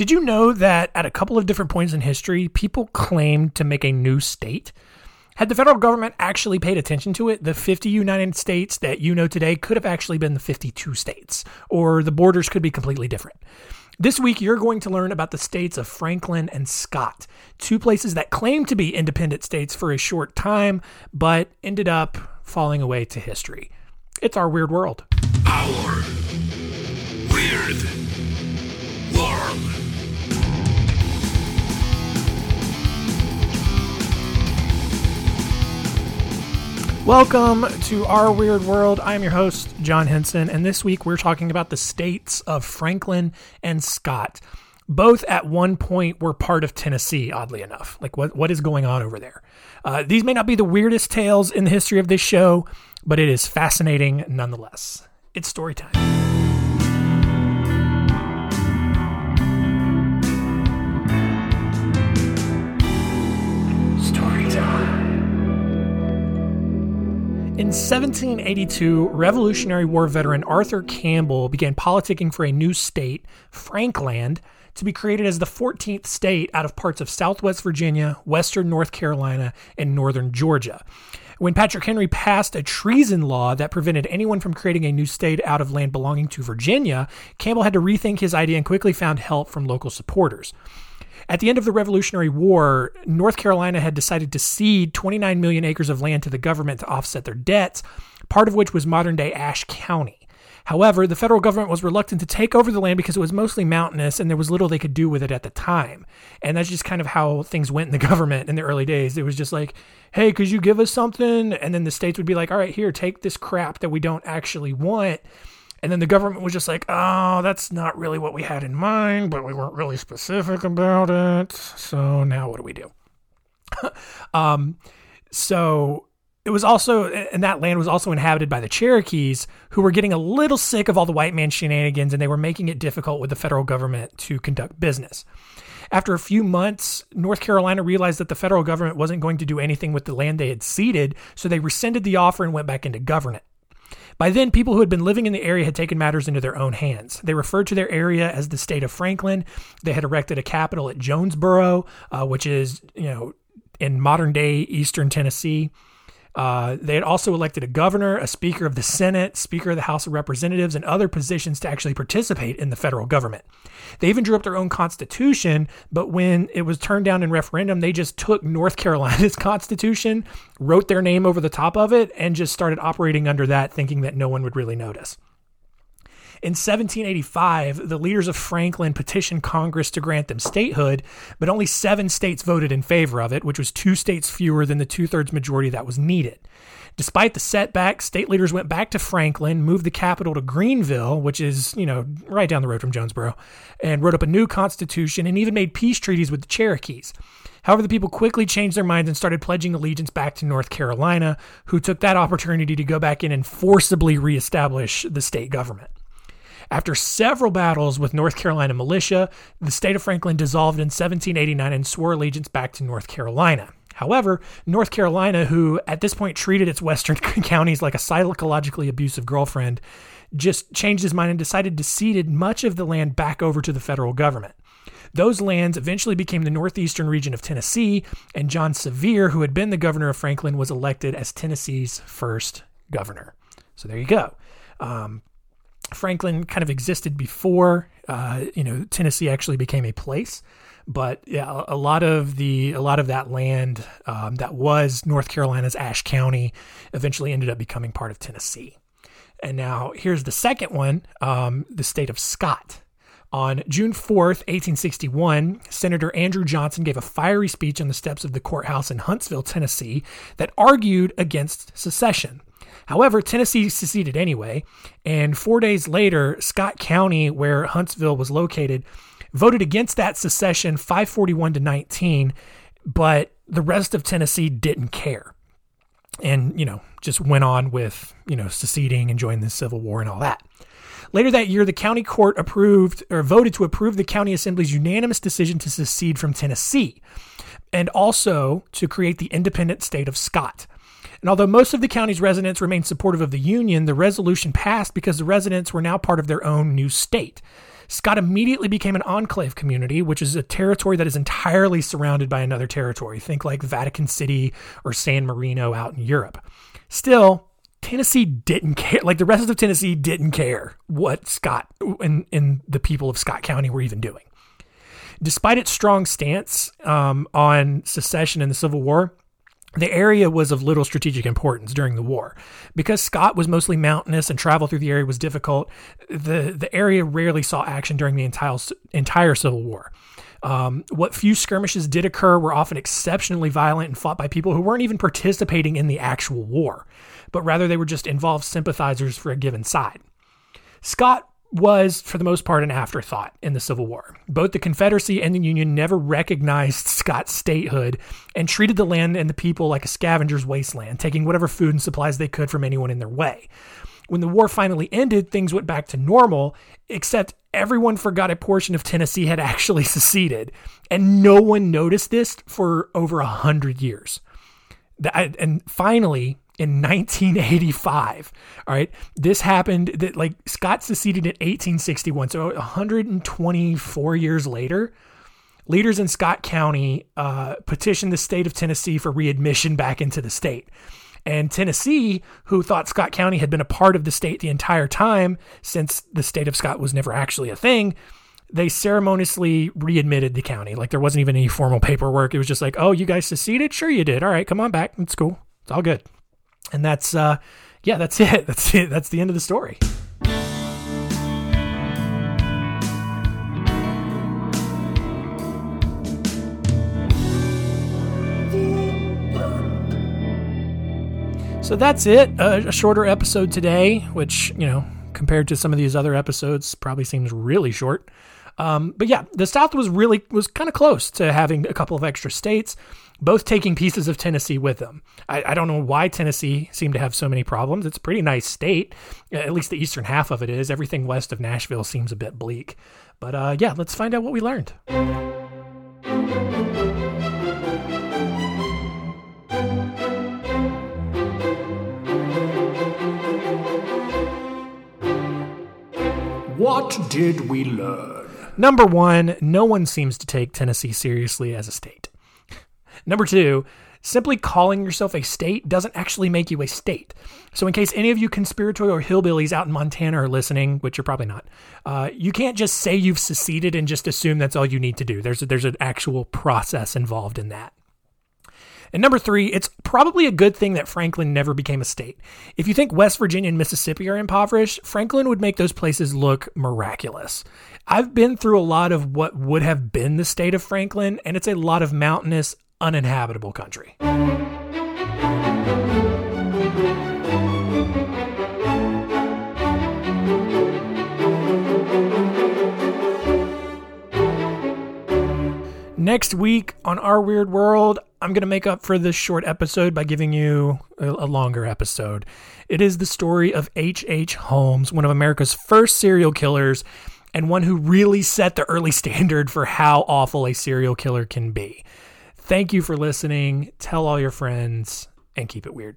Did you know that at a couple of different points in history, people claimed to make a new state? Had the federal government actually paid attention to it, the 50 United States that you know today could have actually been the 52 states, or the borders could be completely different. This week, you're going to learn about the states of Franklin and Scott, two places that claimed to be independent states for a short time, but ended up falling away to history. It's our weird world. Our weird Welcome to Our Weird World. I'm your host, John Hinson, and this week we're talking about the states of Franklin and Scott. Both at one point were part of Tennessee, oddly enough. Like, what, what is going on over there? Uh, these may not be the weirdest tales in the history of this show, but it is fascinating nonetheless. It's story time. In 1782, Revolutionary War veteran Arthur Campbell began politicking for a new state, Frankland, to be created as the 14th state out of parts of southwest Virginia, western North Carolina, and northern Georgia. When Patrick Henry passed a treason law that prevented anyone from creating a new state out of land belonging to Virginia, Campbell had to rethink his idea and quickly found help from local supporters. At the end of the Revolutionary War, North Carolina had decided to cede 29 million acres of land to the government to offset their debts, part of which was modern day Ashe County. However, the federal government was reluctant to take over the land because it was mostly mountainous and there was little they could do with it at the time. And that's just kind of how things went in the government in the early days. It was just like, hey, could you give us something? And then the states would be like, all right, here, take this crap that we don't actually want and then the government was just like, oh, that's not really what we had in mind, but we weren't really specific about it. So now what do we do? um, so it was also, and that land was also inhabited by the Cherokees, who were getting a little sick of all the white man shenanigans and they were making it difficult with the federal government to conduct business. After a few months, North Carolina realized that the federal government wasn't going to do anything with the land they had ceded, so they rescinded the offer and went back into governance. By then, people who had been living in the area had taken matters into their own hands. They referred to their area as the state of Franklin. They had erected a capital at Jonesboro, uh, which is, you know, in modern day eastern Tennessee. Uh, they had also elected a governor, a speaker of the Senate, speaker of the House of Representatives, and other positions to actually participate in the federal government. They even drew up their own constitution, but when it was turned down in referendum, they just took North Carolina's constitution, wrote their name over the top of it, and just started operating under that, thinking that no one would really notice. In 1785, the leaders of Franklin petitioned Congress to grant them statehood, but only seven states voted in favor of it, which was two states fewer than the two thirds majority that was needed. Despite the setback, state leaders went back to Franklin, moved the capital to Greeneville, which is, you know, right down the road from Jonesboro, and wrote up a new constitution and even made peace treaties with the Cherokees. However, the people quickly changed their minds and started pledging allegiance back to North Carolina, who took that opportunity to go back in and forcibly reestablish the state government. After several battles with North Carolina militia, the state of Franklin dissolved in 1789 and swore allegiance back to North Carolina. However, North Carolina, who at this point treated its western counties like a psychologically abusive girlfriend, just changed his mind and decided to cede much of the land back over to the federal government. Those lands eventually became the northeastern region of Tennessee, and John Sevier, who had been the governor of Franklin, was elected as Tennessee's first governor. So there you go. Um, Franklin kind of existed before uh, you know Tennessee actually became a place, but yeah, a lot of the a lot of that land um, that was North Carolina's Ashe County eventually ended up becoming part of Tennessee. And now here's the second one, um, the state of Scott. On June 4th, 1861, Senator Andrew Johnson gave a fiery speech on the steps of the courthouse in Huntsville, Tennessee, that argued against secession. However, Tennessee seceded anyway, and four days later, Scott County, where Huntsville was located, voted against that secession 541 to 19, but the rest of Tennessee didn't care. And, you know, just went on with, you know, seceding and joining the Civil War and all that. Later that year, the county court approved or voted to approve the county assembly's unanimous decision to secede from Tennessee and also to create the independent state of Scott. And although most of the county's residents remained supportive of the Union, the resolution passed because the residents were now part of their own new state. Scott immediately became an enclave community, which is a territory that is entirely surrounded by another territory. Think like Vatican City or San Marino out in Europe. Still, Tennessee didn't care. Like the rest of Tennessee didn't care what Scott and, and the people of Scott County were even doing. Despite its strong stance um, on secession and the Civil War, the area was of little strategic importance during the war. Because Scott was mostly mountainous and travel through the area was difficult, the, the area rarely saw action during the entire, entire Civil War. Um, what few skirmishes did occur were often exceptionally violent and fought by people who weren't even participating in the actual war, but rather they were just involved sympathizers for a given side. Scott was, for the most part, an afterthought in the Civil War. Both the Confederacy and the Union never recognized Scott's statehood and treated the land and the people like a scavenger's wasteland, taking whatever food and supplies they could from anyone in their way. When the war finally ended, things went back to normal, except everyone forgot a portion of Tennessee had actually seceded, and no one noticed this for over a hundred years. And finally, in 1985. All right. This happened that like Scott seceded in 1861. So 124 years later, leaders in Scott County uh, petitioned the state of Tennessee for readmission back into the state. And Tennessee, who thought Scott County had been a part of the state the entire time since the state of Scott was never actually a thing, they ceremoniously readmitted the county. Like there wasn't even any formal paperwork. It was just like, oh, you guys seceded? Sure, you did. All right, come on back. It's cool. It's all good. And that's, uh, yeah, that's it. That's it. That's the end of the story. So that's it. A, a, shorter episode today, which, you know, compared to some of these other episodes, probably seems really short. Um, but yeah, the South was really was kind of close to having a couple of extra states, both taking pieces of Tennessee with them. I, I, don't know why Tennessee seemed to have so many problems. It's a pretty nice state, at least the eastern half of it is. Everything west of Nashville seems a bit bleak. But uh, yeah, let's find out what we learned. What did we learn? Number one, no one seems to take Tennessee seriously as a state. Number two, simply calling yourself a state doesn't actually make you a state. So, in case any of you conspiratorial hillbillies out in Montana are listening, which you're probably not, uh, you can't just say you've seceded and just assume that's all you need to do. There's a, there's an actual process involved in that. And number three, it's probably a good thing that Franklin never became a state. If you think West Virginia and Mississippi are impoverished, Franklin would make those places look miraculous. I've been through a lot of what would have been the state of Franklin, and it's a lot of mountainous, uninhabitable country. Next week on Our Weird World, I'm going to make up for this short episode by giving you a, longer episode. It is the story of H.H. H. Holmes, one of America's first serial killers, and one who really set the early standard for how awful a serial killer can be. Thank you for listening. Tell all your friends and keep it weird.